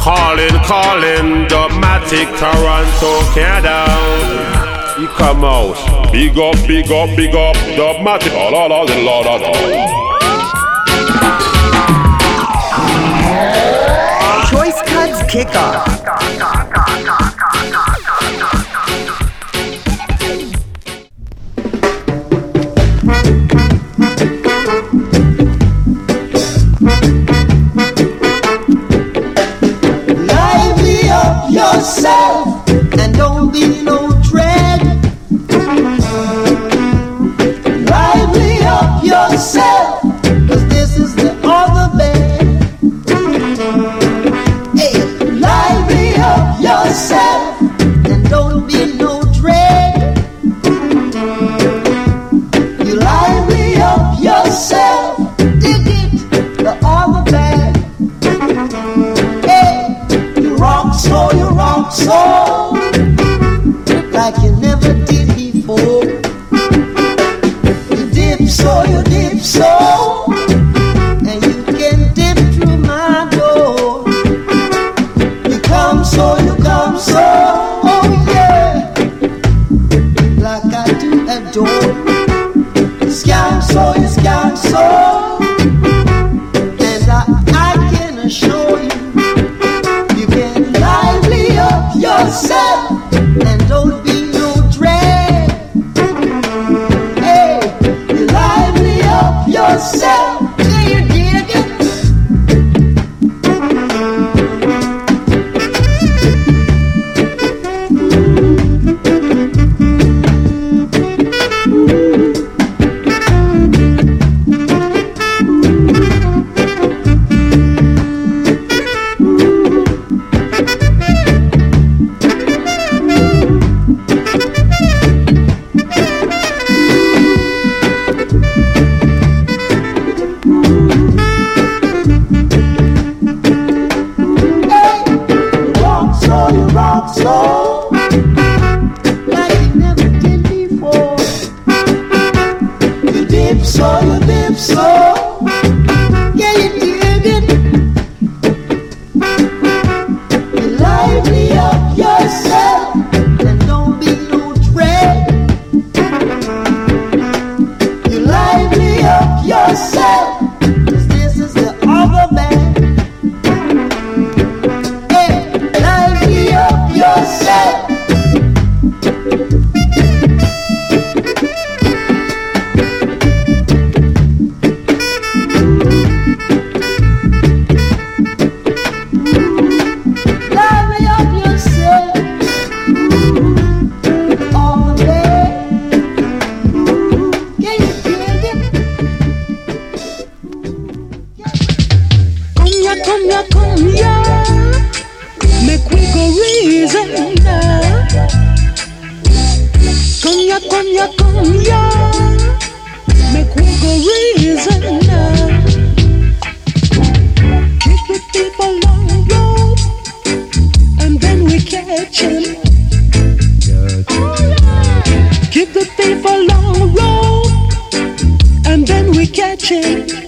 Calling, calling, Dubmatic, Toronto, Canada. You come out. Big up, big up, big up, Dubmatic. La la la la la la. Choice Cuts Kickoff. Yourself and don't be no never did before. You dip so, you dip so, and you can dip through my door. You come so, you come so, oh yeah, like I do adore. Ya, come ya. Make we go reason. Come ya, come ya, come ya. Make we go reason. Keep the people on road, and then we catch 'em. Keep the people on road, and then we catch 'em.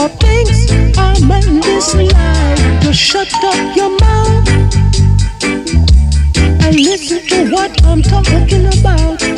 All things are meant this life. To shut up your mouth and listen to what I'm talking about.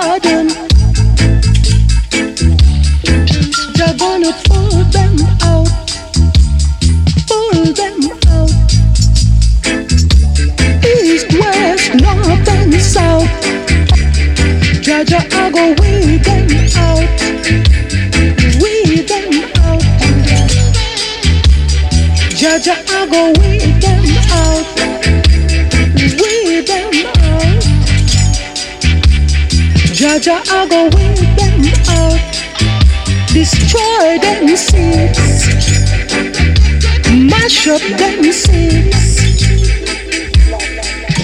garden. soldier, I go wear them out, destroy them seeds, mash up them seeds.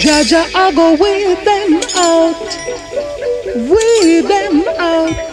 Jaja, I go wear them out, wear them out.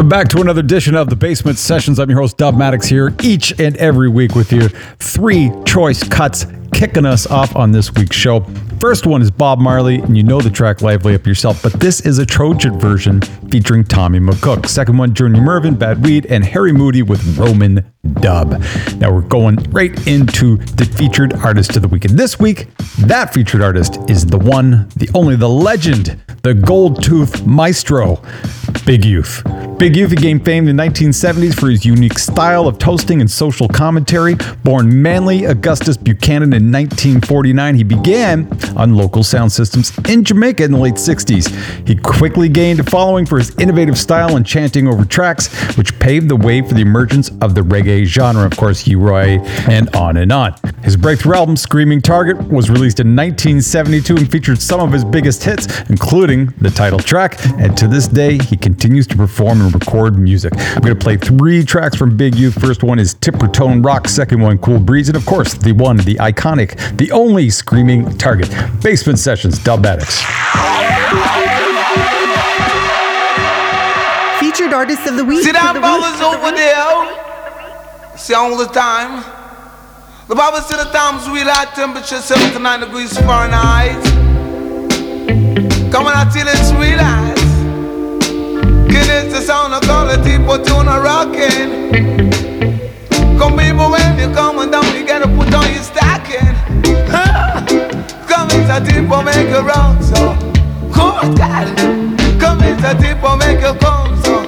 Welcome back to another edition of the Bassment Sessions. I'm your host, Dubmatix, here each and every week with you. Three choice cuts kicking us off on this week's show. First one is Bob Marley, and you know the track Lively Up Yourself, but this is a Trojan version featuring Tommy McCook. Second one, Junior Murvin, Bad Weed, and Harry Mudie with Roman Dub. Now we're going right into the featured artist of the week. And this week, that featured artist is the one, the only, the legend, the gold tooth maestro, Big Youth. Big Youth gained fame in the 1970s for his unique style of toasting and social commentary. Born Manley Augustus Buchanan in 1949, he began on local sound systems in Jamaica in the late 60s. He quickly gained a following for his innovative style and chanting over tracks, which paved the way for the emergence of the reggae genre, of course, U-Roy, and on and on. His breakthrough album, Screaming Target, was released in 1972 and featured some of his biggest hits, including the title track, and to this day, he continues to perform and record music. I'm going to play three tracks from Big Youth. First one is Tipper Tone Rock, second one, Cool Breeze, and of course, the one, the iconic, the only Screaming Target. Bassment Sessions, Dubmatix. Featured artist of the week. See for that the over there? See all the time. The Bible said the times we like temperature 79 degrees Fahrenheit. Come on, I tell you it's real eyes. Get it the sound of quality, put on a rockin'. Come people when you coming down, you gotta put on your stocking. Come it's a tip for make you rock so. Good God. Come it's a tip for make you come so.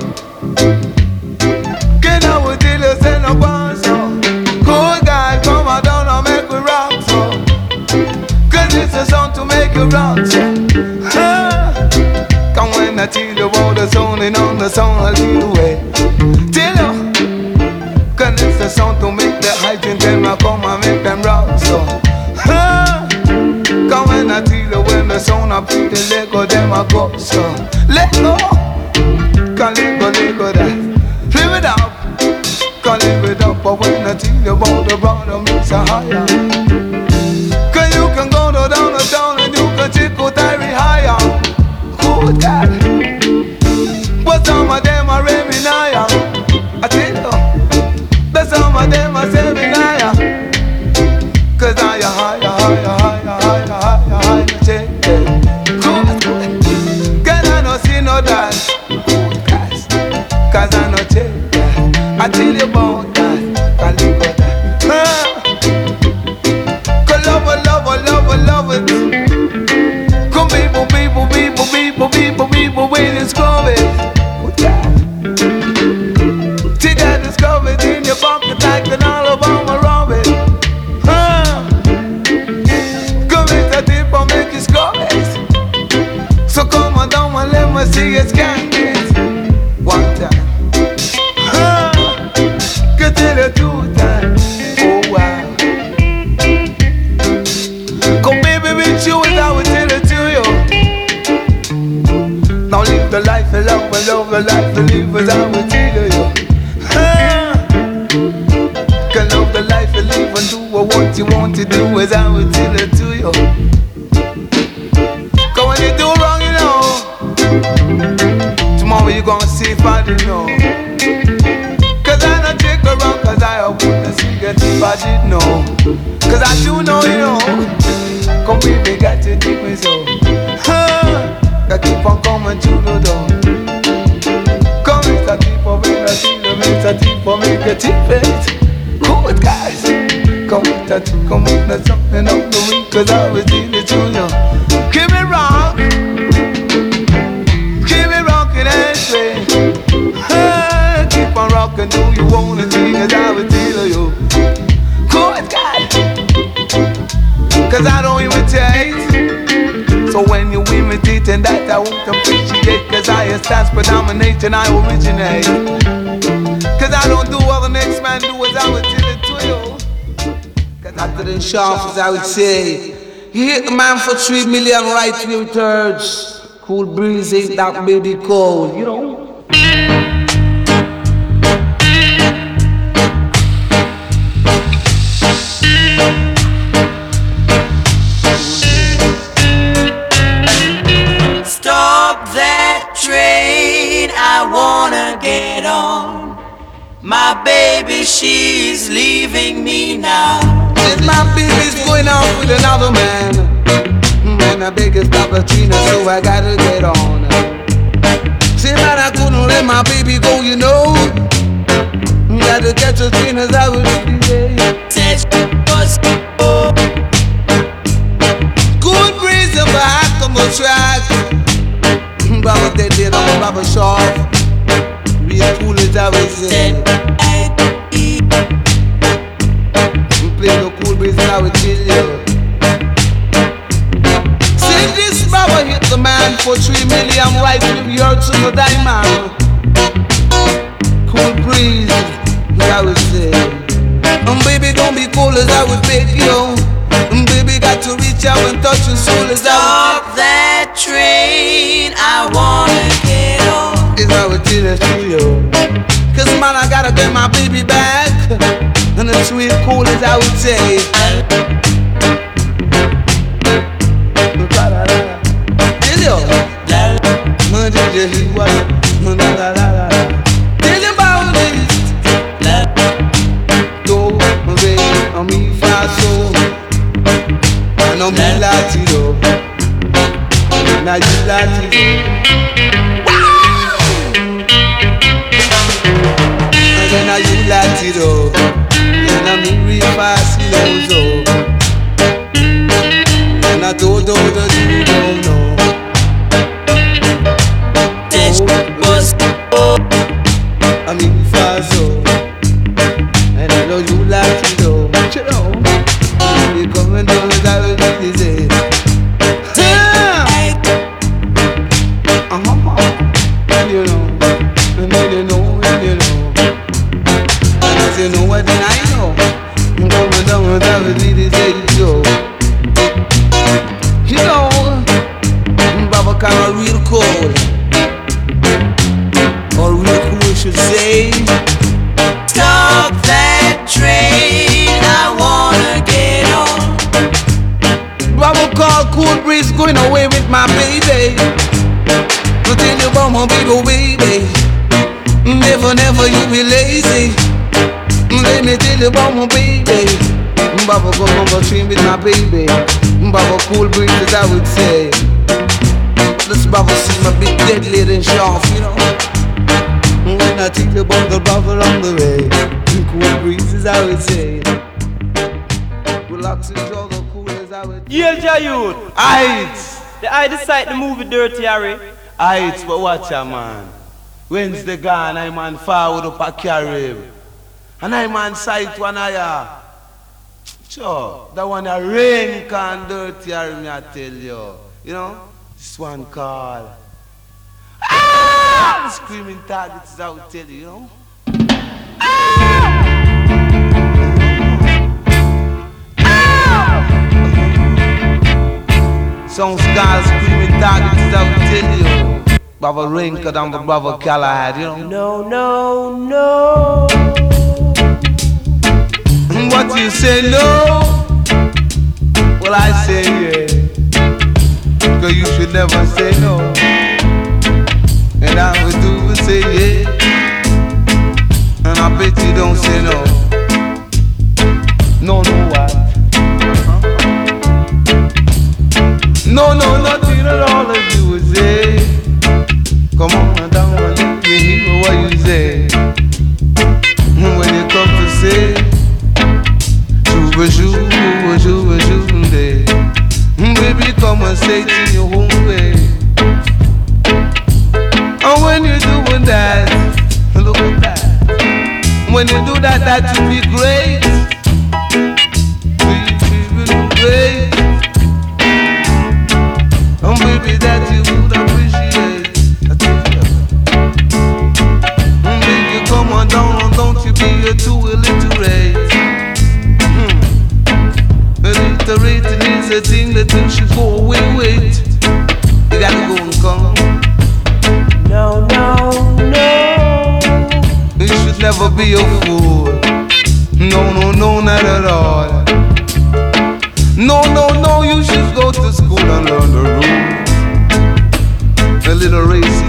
Get out with you send a bun so. Good God, come on down and make we rock so. Cause it's a song to make you rock so. And on the I'll lead the way. Tell you. Cause it's the song to make the hygiene them I come and make them rock so. Come when I tell you when the sound I beat the let go them I go so. Let go. Can let go, let go that. Live it up. Can live it up. But when I tell you about the brother makes a higher. You gonna see if I didn't know. Cause I don't take a wrong, cause I wouldn't see it if I didn't know. Cause I do know, you know. Come baby, got to deep me so. Huh? Got keep on coming to the door. Come Mr. Tipo, bring the tea, Mr. Tipo, make a tea face. Good guys. Come with that, come with that something on the week, cause I was dealing to you. Keep it rock. Rocking, do you wanna see, cause I was dealing you. Good guys. Cause I don't imitate. So when you imitate and that I won't appreciate. Cause I stance predominate and I originate. Cause I don't do what the next man do as I would tell it to you. Cause after the sharp as I would say. He hit the man for three million right thirds Cool breeze ain't that baby cold, you know My baby, she's leaving me now. Said my baby's going out with another man. And I beg stop the so I gotta get on. Say man, I couldn't let my baby go, you know. Gotta catch a Trina's out with the Good reason for hack on the track. Baba dead Baba sharp. Real cool as I was away with my baby. Tell you about my baby, baby. Never, never you be lazy. Let me tell you about my baby. Baba go on the train with my baby. Baba cool breeze I would say. This Baba see my big deadly and sharp, you know. When I think about the Baba along the way. Cool breeze I would say. Relax, enjoy the cool as I would Yelja youth. Aight. The I decide the movie Dirty Harry. Aight, but watch ya man. Wednesday gone, I man forward up a carib. And I man sight one aya. Sure, that one a rain can dirty Harry, me I tell you. You know, this one called. Ah! The screaming targets I will tell you, you know. Some scars screaming targets I will tell you. Brother Rinka my brother Galahad, you know. No, no, no. What you say no? Well, I say yeah. Cause you should never say no. And I would do say yeah. And I bet you don't say no. No, no, No, no, nothing at all if you would say. Come on down and let me hear what you say. When you come to say, Juba, Juba, Juba, day. Baby, come and say to your home way. And when you're doing that, look at that. When you do that, that will be great. Be a fool. No, no, no, not at all. No, no, no, you should go to school and learn the rules. The little racy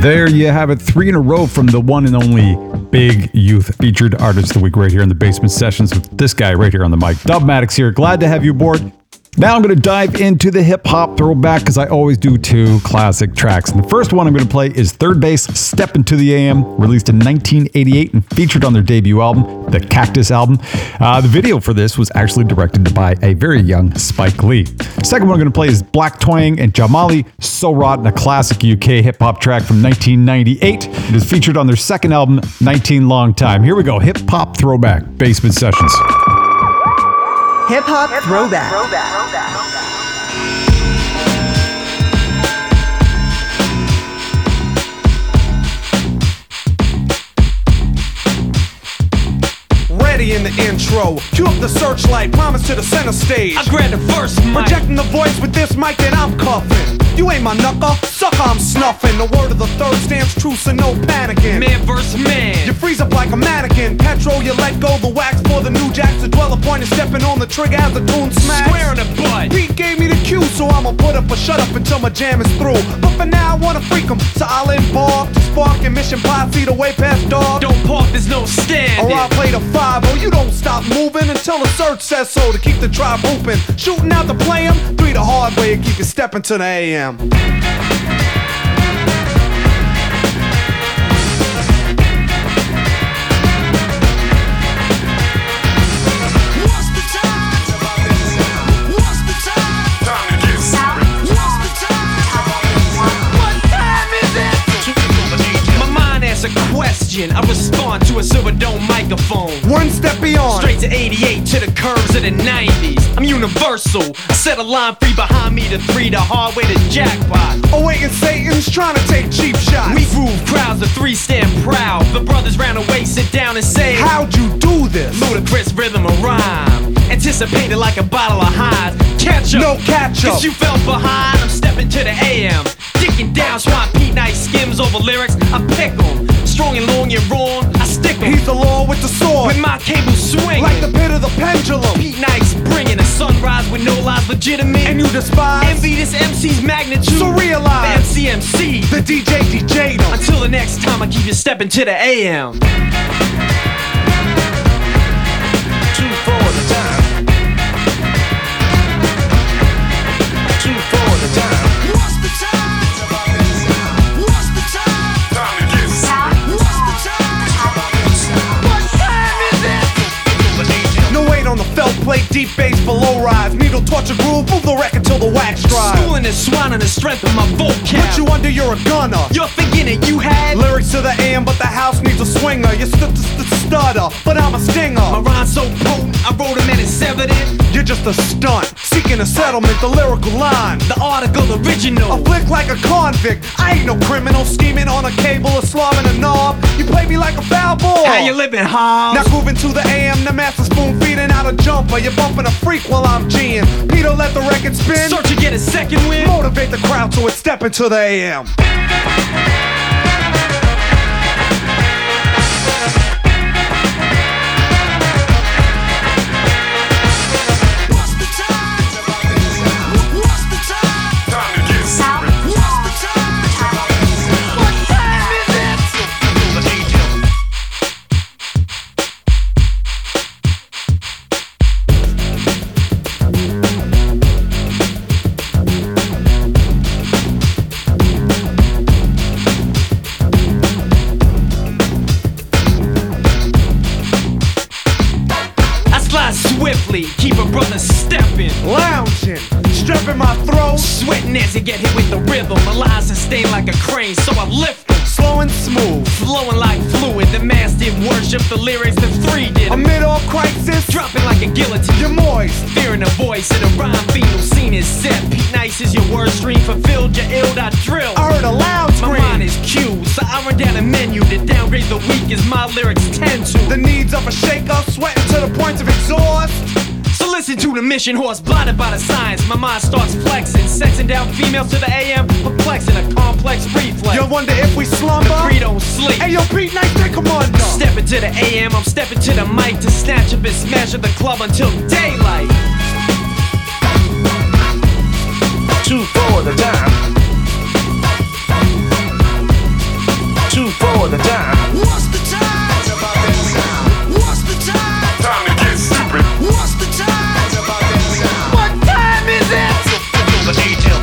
There you have it. Three in a row from the one and only Big Youth featured artist of the week right here in the Bassment Sessions with this guy right here on the mic. Dubmatix here. Glad to have you aboard. Now I'm going to dive into the hip hop throwback because I always do two classic tracks. And the first one I'm going to play is Third Bass Step Into the AM, released in 1988 and featured on their debut album, the Cactus album. Uh, the video for this was actually directed by a very young Spike Lee. Second one I'm going to play is Black Twang and Jahmali So Rotten, a classic UK hip hop track from 1998. It is featured on their second album, 19 Long Time. Here we go hip hop throwback, Bassment Sessions. Hip hop throwback. In the intro. Cue up the searchlight, promise to the center stage. I grab the first mic. Projecting the voice with this mic that I'm cuffing. You ain't my knuckle, sucker, I'm snuffing. The word of the third stands true, so no panicking. Man versus man. You freeze up like a mannequin. Petrol, you let go the wax for the new jacks. The dweller point is stepping on the trigger as the tune smash. Square in the butt. Pete gave me the cue, so I'ma put up a shut up until my jam is through. But for now, I wanna freak 'em, so I'll embark to spark and mission posse the way past dog. Don't park, there's no stand. Or I'll play the 5 oh, you don't stop moving until the search says so to keep the drive open. Shooting out the play 'em, three the hard way and keep you stepping to the AM. What's the time? What's the time? What's the time? What time is it? My mind asks a question, I respond to a silver the the 90s. I'm universal. I set a line free behind me to three, the hard way to jackpot. Awaiting Satan's trying to take cheap shots. We groove crowds, the three stand proud. The brothers round the way sit down and say, How'd you do this? Ludicrous rhythm of rhyme. Anticipated like a bottle of highs. Catch up. No catch up. Cause you fell behind. I'm stepping to the AM. Dicking down, swat Pete Nice skims over lyrics. I pick 'em. Strong and long and wrong, I stick 'em. He's the law with the sword. With my cable swing. Like the pit of the pendulum. Pete Nice bringing a sunrise with no lies legitimate. And you despise. Envy this MC's magnitude. So realize. The MCMC. The DJ 'em. Until the next time I keep you stepping to the AM. Deep bass below rise. Needle torture groove, move the record till the wax dries. Schooling is swine the strength of my vocab. Put you under, you're a gunner. You're thinking that you had lyrics to the AM, but the house needs a swinger. You're st- st- st- stutter, but I'm a stinger. My rhyme's so potent, I wrote them and evident. You're just a stunt, seeking a settlement, the lyrical line. The article original. A flick like a convict. I ain't no criminal, scheming on a cable or slamming a knob. You play me like a foul ball. How you living, Hobbs? Now grooving to the AM, the master spoon feeding out a jumper. You're bumping a freak while I'm G'ing. Peter, let the record spin. Search to get a second win. Motivate the crowd so it's stepping to the AM. Strapping my throat, sweating as he get hit with the rhythm. My lines sustain like a crane, so I lift them. slow and smooth. Flowing like fluid, the mass didn't worship the lyrics, the three did. Amid all crisis, dropping like a guillotine. You're moist, fearing the voice of the rhyme fetal scene is set. Pete Nice is your word stream, fulfilled your ill I drill. I heard a loud scream. My mind is cued, so I run down a menu to downgrade the weak as my lyrics tend to. The needs of a shaker, sweating to the point of exhaust. So listen to the mission horse, blinded by the signs. My mind starts flexing, sexing down females to the AM, perplexing a complex reflex. You wonder if we slumber? The three don't sleep. Hey yo, Pete Nice, take come on now. Stepping to the AM, I'm stepping to the mic to snatch up and smash at the club until daylight. Two for the dime. Two for the dime. What's the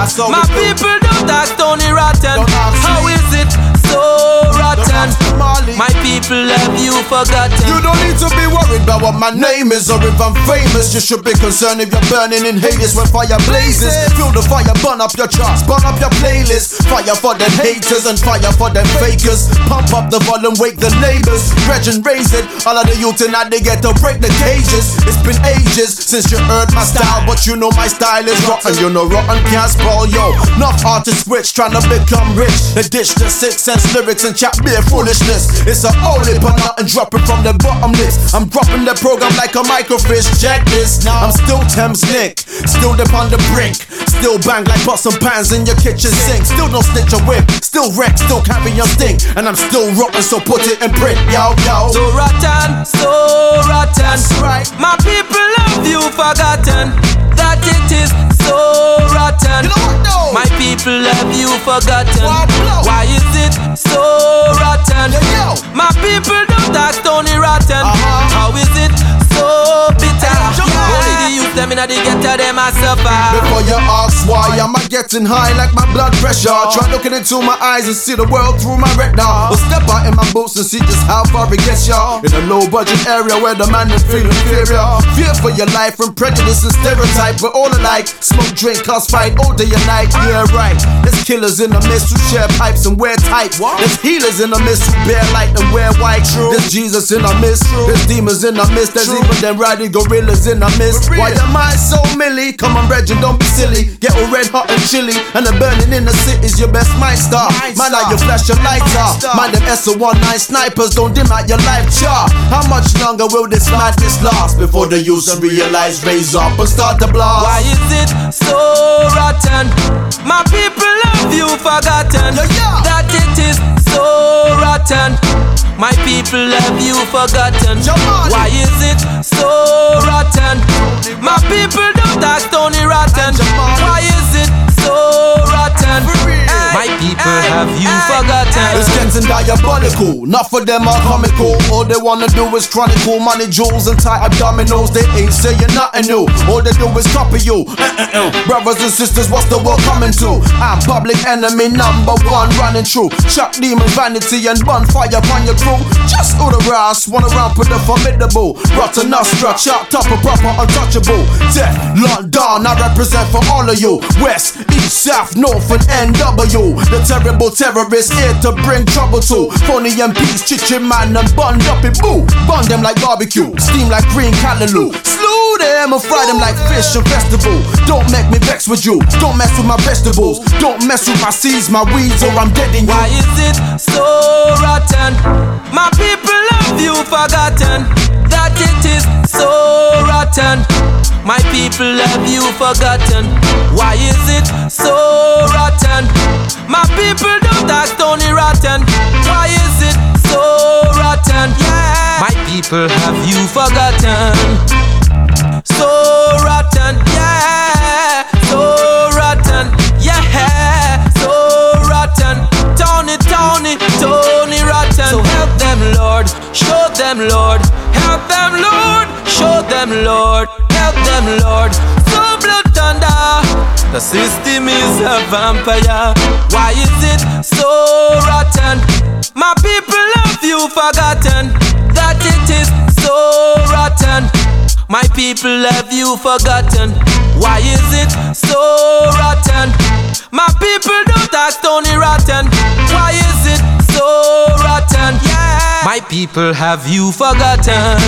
My people don't ask Tony Rotten. How is it so rotten? My people have you forgotten. You don't need to be worried about what my name is or if I'm famous. You should be concerned if you're burning in Hades when fire blazes. Feel the fire, burn up your charts, burn up your playlist. Fire for them haters and fire for them fakers. Pump up the volume, wake the neighbors. Reg and raise it. All of the youth tonight they get to break the cages. It's been ages since you heard my style, but you know my style is rotten. You know rotten can't spoil yo. Enough artists rich trying to become rich. They ditch the six sense lyrics and chat beer foolishness. It's a holy but and dropping from the bottomless. I'm dropping the program like a microfish. Check this. Now I'm still Thames Nick, still dip on the brink. Still bang like pots and pans in your kitchen sink. Still no snitch or whip. Still wreck, still carry your stink. And I'm still rotten, so put it in print. Yo, yo. So rotten, so rotten. That's right. My people have you forgotten that it is so rotten. You know what though? My people have you forgotten. Why? Why is it so rotten? Yo, yo. My people don't ask Tony Rotten. Uh-huh. How is it so bitter? Hey, yo, yo. Only the youth them inna the ghetto them a suffer. Before you ask why, am I getting high like my blood pressure? Try looking into my eyes and see the world through my retina. Or step out in my boots and see just how far it gets ya. In a low budget area where the man is feeling inferior. Fear for your life from prejudice and stereotype. We're all alike. Smoke, drink, cause fight all day and night. Yeah, right. There's killers in the mist who share pipes and wear tights. There's healers in the mist who bear light and wear white. There's Jesus in the mist. There's demons in the mist. There's even them riding gorillas in the mist. Why am I so milly? Come on, Reggie, don't be silly. Get all red hot and chilly. And the burning in the city's your best mind star. Man, now you flash your lighter. Mind them SO19 snipers, don't dim out your life char. How much longer will this madness last before the user realize, raise up and start the blast? Why is it so rotten? My people have you forgotten Yeah, yeah. that it is so rotten. My people have you forgotten. Why is it so rotten? My people don't ask Tony Rotten. Why is it so rotten? My people have you forgotten. It's getting diabolical. Not for them are comical. All they wanna do is chronicle money, jewels, and tight abdominals. They ain't saying nothing new. All they do is copy you. Uh-uh-uh. Brothers and sisters, what's the world coming to? I'm public enemy number one, running true. Chuck demon vanity and bonfire upon your crew. Just all the ras, one around for the formidable. Rotten Nostra, up a proper untouchable. Death, London, I represent for all of you. West, east, south, north, and NW. The terrible terrorists here to bring trouble to. Phony MPs, chichen man, and bund up in boo. Bun them like barbecue, steam like green callaloo. Slew them and fry them like fish and festival. Don't make me vex with you. Don't mess with my vegetables. Don't mess with my seeds, my weeds, or I'm dead in you. Why is it so rotten? My people have you forgotten that My people have you forgotten. Why is it so rotten? My people don't ask Tony Rotten. Why is it so rotten? Yeah. My people have you forgotten? So rotten, yeah, so rotten, yeah, so rotten. Tony, Tony, Tony. So help them, Lord, show them, Lord, help them, Lord, show them, Lord, help them, Lord. So blood thunder, the system is a vampire. Why is it so rotten? My people have you forgotten that it is so rotten. My people have you forgotten. Why is it so rotten? My people don't ask Tony Rotten. Why is it so rotten? Yeah. My people have you forgotten.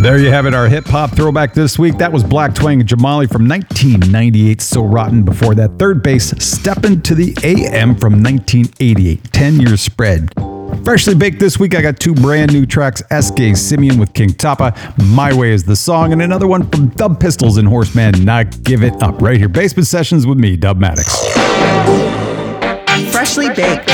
There you have it, our hip hop throwback this week. That was Black Twang and Jahmali from 1998, So Rotten. Before that, Third Bass, Step to the AM from 1988, 10 year spread. Freshly baked this week, I got two brand new tracks SK Simeon with King Toppa, My Way is the song, and another one from Dub Pistols and Horseman, Not Give It Up. Right here, Bassment Sessions with me, Dubmatix. Freshly baked.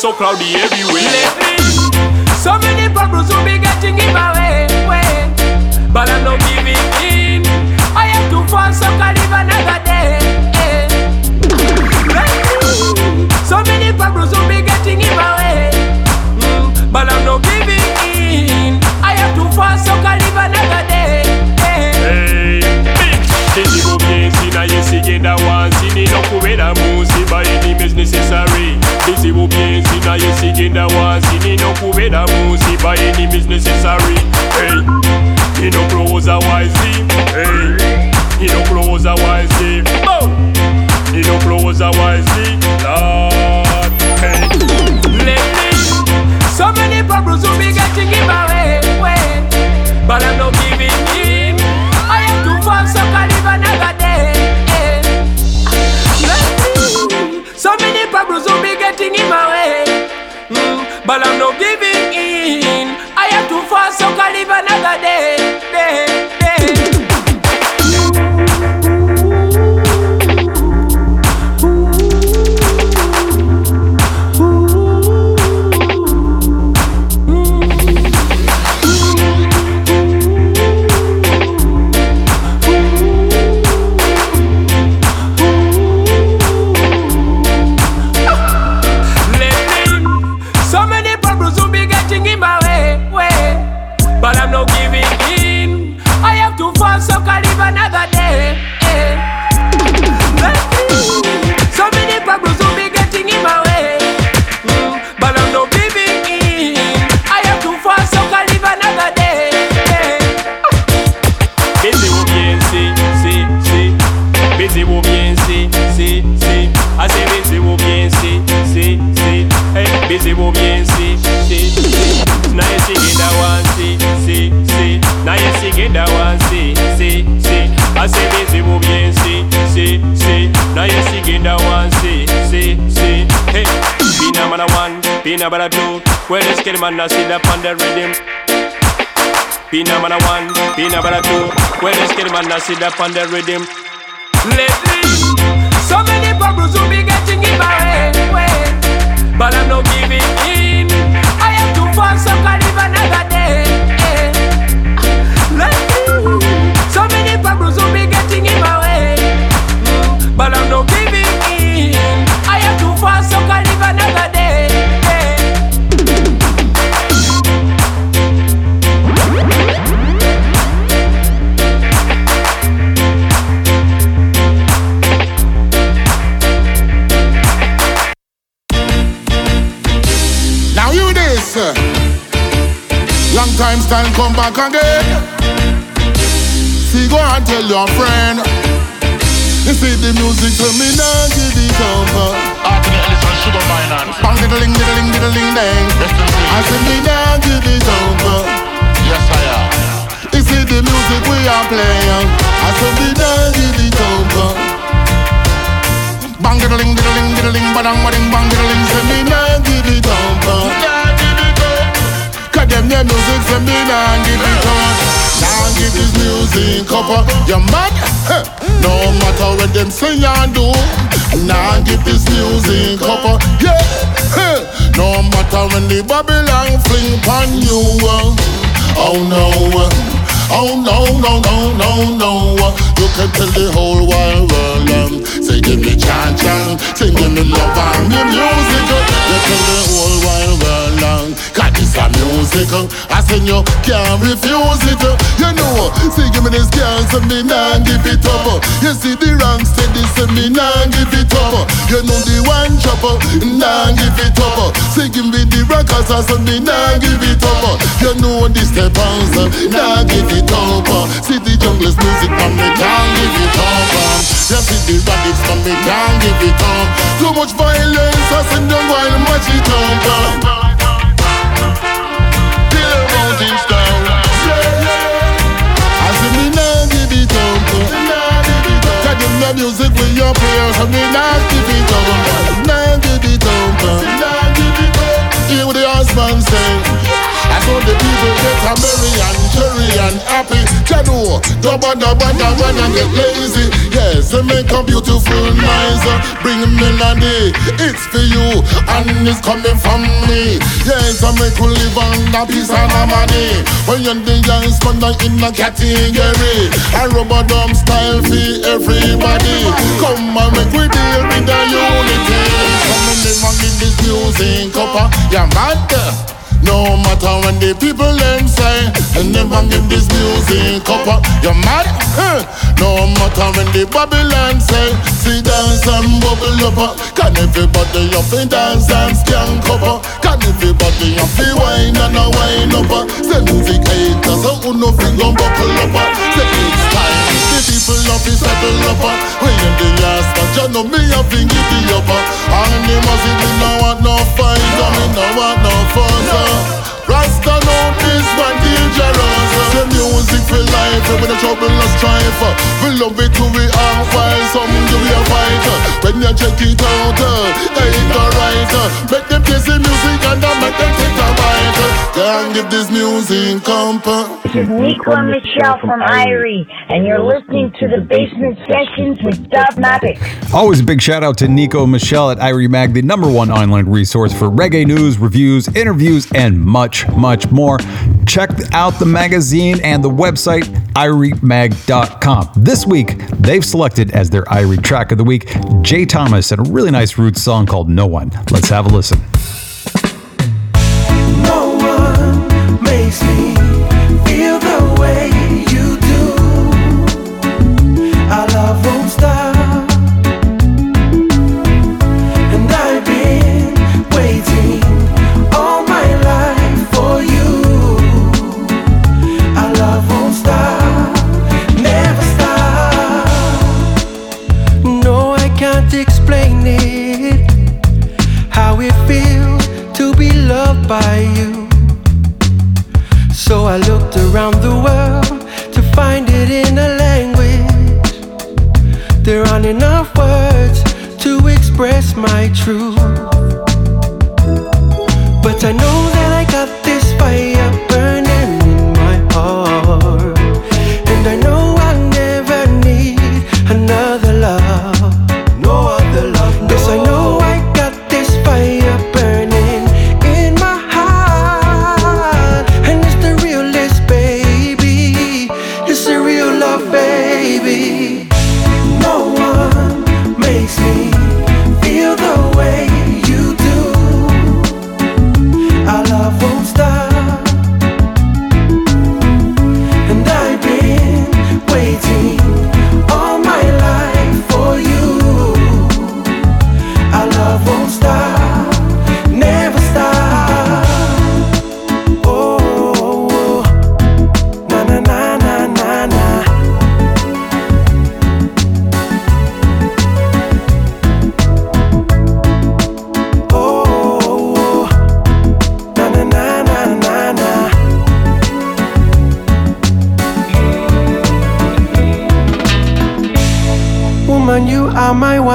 So cloudy everywhere. Wisely. Hey, he no close a wisely. Oh, he no close a wisely. Lord, hey. Lately, so many problems will be getting in my way, way. But I'm not giving in. I have to fall so I live another day. Lately, so many problems will be getting in my way. Pina man a two. Where the skid man a sit up on the rhythm. Pina man a one, man a two. Where the skid man a sit up on the rhythm. Lately, so many problems will be back again. See go and tell your friend. You see the music to me now give it over. Bang diddling diddling diddling dang. I say me now give it over. Yes I am. You see the music we are playing. I say me now give it over. Bang diddling diddling diddling badang bading bang diddling say me now give it over. Their music say me nah give it up. Nah give this music up uh, You mad? No matter what them say and do. Nah give this music up uh, Yeah. No matter when the Babylon fling upon you uh, Oh no Oh no, no, no, no, no You can tell the whole wide world um, Say give me chan chan Say give me love and me music You tell the whole wide world um, This a music uh, I say you can't refuse it You know Say give me this girl Say me nah give it up You see the rank steady Say me nah give it up You know the one chopper Nah give it up Say give me the I say me nah give it up You know the steppers uh, Nah give it up See the junglist music Man me can't give it up You see the radix Man me can't give it up. Too much violence I say don't and match it up music we your players So me nah give it up Nah give it up uh. Hear what the husband say I saw the people and and happy. Jano, dubba dubba dubba and get lazy. Yes, they make a beautiful noise Bring melody, it's for you And it's coming from me. Yes, I make you live on a piece of money. When you're the young spender in a category. A rubber dumb style for everybody. Come and make we deal with the unity. Come and give this music up uh, Yeah, man no matter when the people them say, and never give this music up. uh, You mad? Huh. No matter when the Babylon say, see dance and bubble up. Can everybody up and dance and skank up? Can everybody up and wine and a wine up? Say music haters, so who no feel gon' buckle up? Say it's time, people love to settle up. uh. When you the last man, you know me a fing it up. uh. And the music, me no want no fight, and me no want no fuss. Rasta know this one dangerous The music for life. When the trouble and strife We love it to we are while Some do we a fight. When you check it out uh, Ain't alright. Make them play the music And then make them take a bite. Can't give this music comfort This is Nico and Michelle from Irie, and you're listening to the Bassment Sessions with Dubmatix. Always a big shout out to Nico and Michelle at Irie Mag, the number one online resource for reggae news, reviews, interviews, and much, much more. Check out the magazine and the website, IrieMag.com. This week, they've selected as their Irie track of the week Jay Thomas and a really nice roots song called No One. Let's have a listen.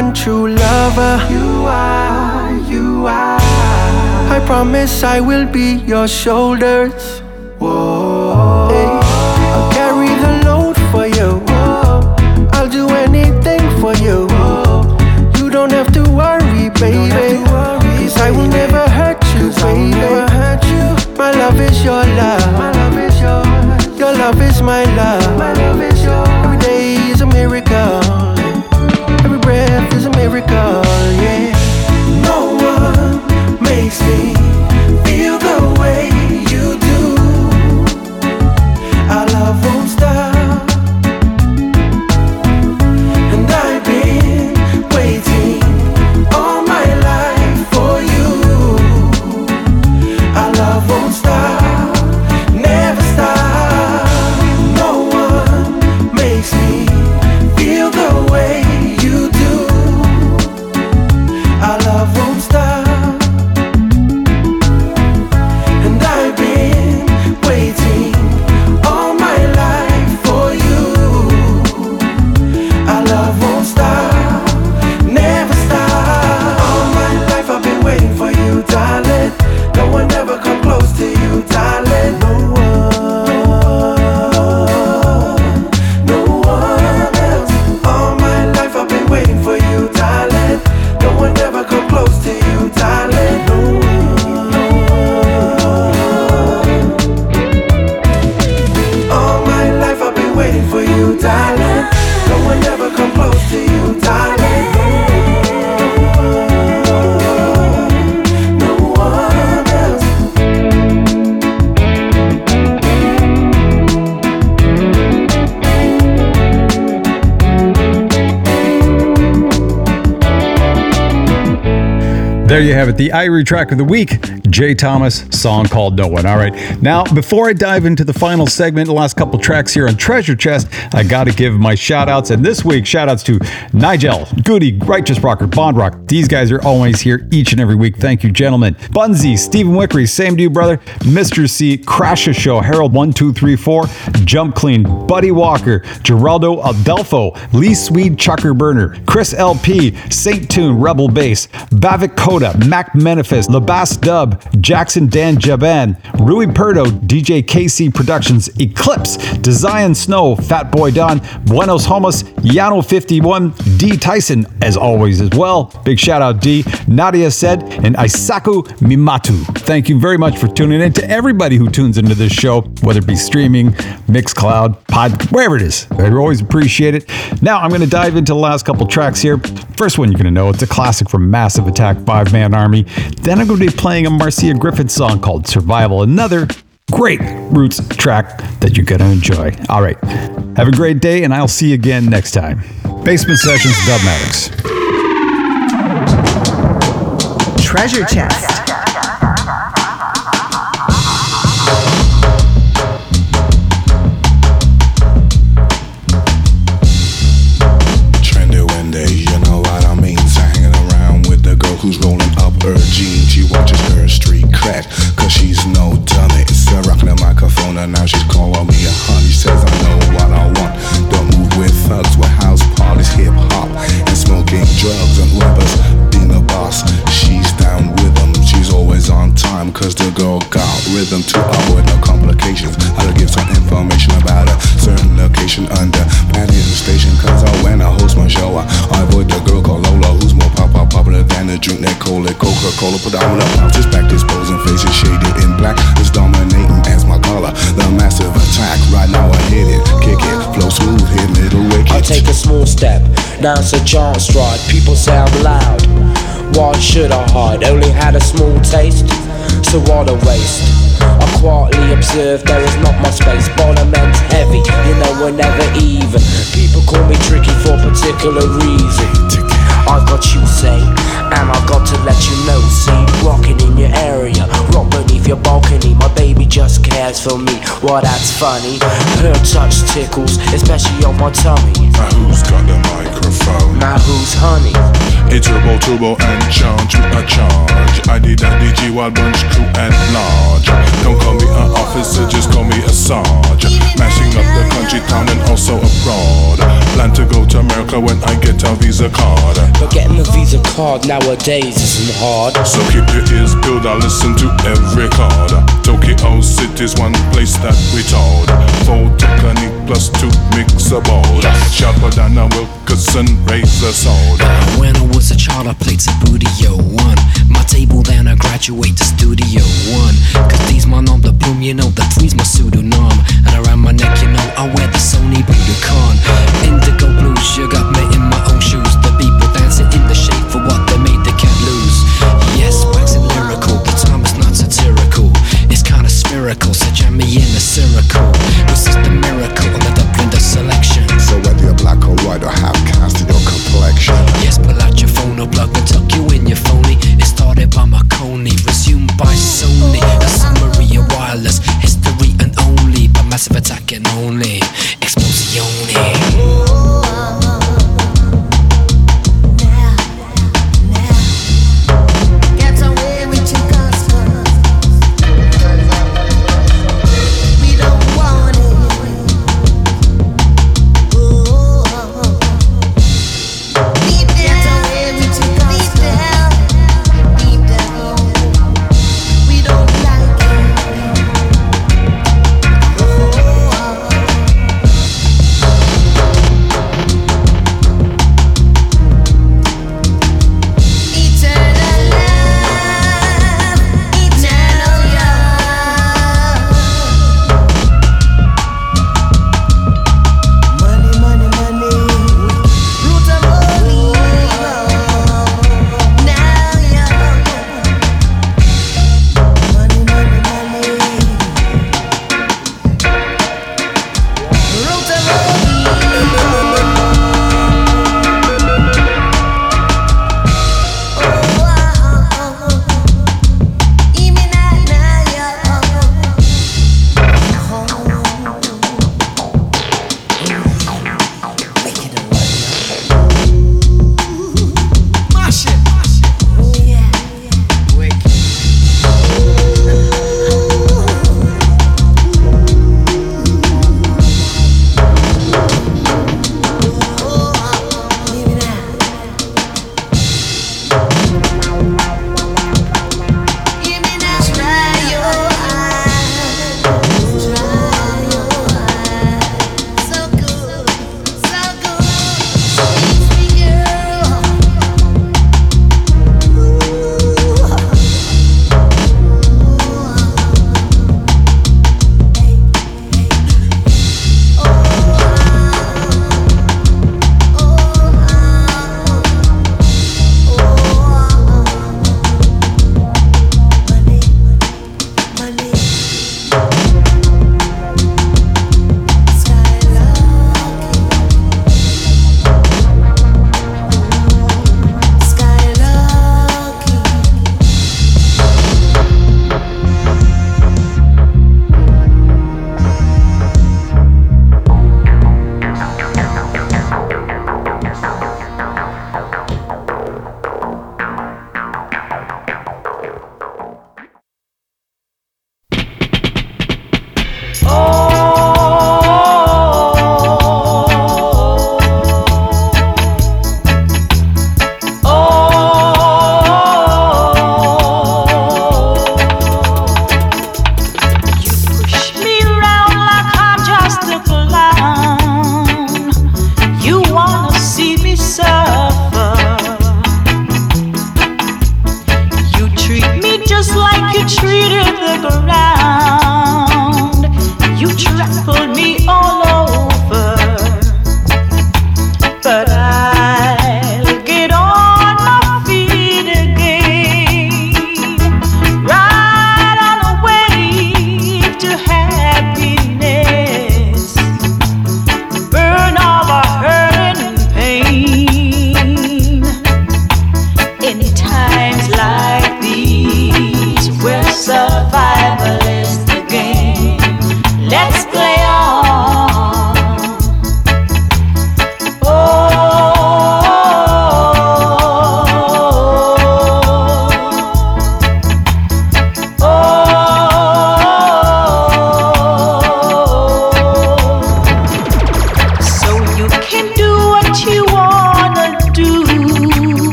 One true lover. You are, you are. I promise I will be your shoulders. You have it, the Irie track of the week, Jay Thomas, song called No One. All right, now before I dive into the final segment, the last couple tracks here on Treasure Chest, I got to give my shout outs. And this week, shout outs to Nigel, Goody, Righteous Rocker, Bond Rock. These guys are always here each and every week. Thank you, gentlemen. Bunsy, Stephen Wickery, same to you, brother. Mr. C, Crasher Show, Harold1234, Jump Clean, Buddy Walker, Geraldo Adelfo, Lee Swede, Chucker Burner, Chris LP, Saint Tune, Rebel Bass, Bavik Coda, Mac Menefis, Labas Dub, Jackson Dan Jaban, Rui Perdo, DJ KC Productions, Eclipse, Design Snow, Fat Boy Don, Buenos Homos, Yano51, D Tyson, as always, as well. Big shout out D, Nadia said, and Isaku Mimatu. Thank you very much for tuning in to everybody who tunes into this show, whether it be streaming, Mixcloud, Pod, wherever it is. I always appreciate it. Now I'm going to dive into the last couple tracks here. First one you're going to know, it's a classic from Massive Attack Five Man Army. Then I'm going to be playing a Marcia Griffith song called Survival, another great Roots track that you're going to enjoy. All right, have a great day, and I'll see you again next time. Bassment Sessions, Dub Dubmatix. Treasure chest. Step, now it's a giant stride. People say I'm loud. Why should I hide? Only had a small taste, so what a waste. I quietly observe there is not much space. Bottom end's heavy, you know we're never even. People call me tricky for a particular reason. I've got you say, and I've got to let you know. See, rocking in your area, rock beneath your balcony. My baby just cares for me. Well, that's funny. Her touch tickles, especially on my tummy. Now who's got the microphone? Now who's honey? It's Turbo Turbo and charge with a charge. I did that DG Wild Bunch crew at large. Don't call me an officer, just call me a sarge. Mashing up the country, town, and also abroad. Plan to go to America when I get a visa card. But getting a Visa card nowadays isn't hard. So keep your ears peeled, I listen to every card. Tokyo City's one place that we told. Full technique plus two mix a board. Sharper than a Wilkinson razor sword. When I was a child, I played Studio One. My table, then I graduate to Studio One. Cause these my on the boom, you know, the three's my pseudonym. And around my neck, you know, I wear the Sony Budokan. Indigo blue you got kinda so jam me in a circle. Is the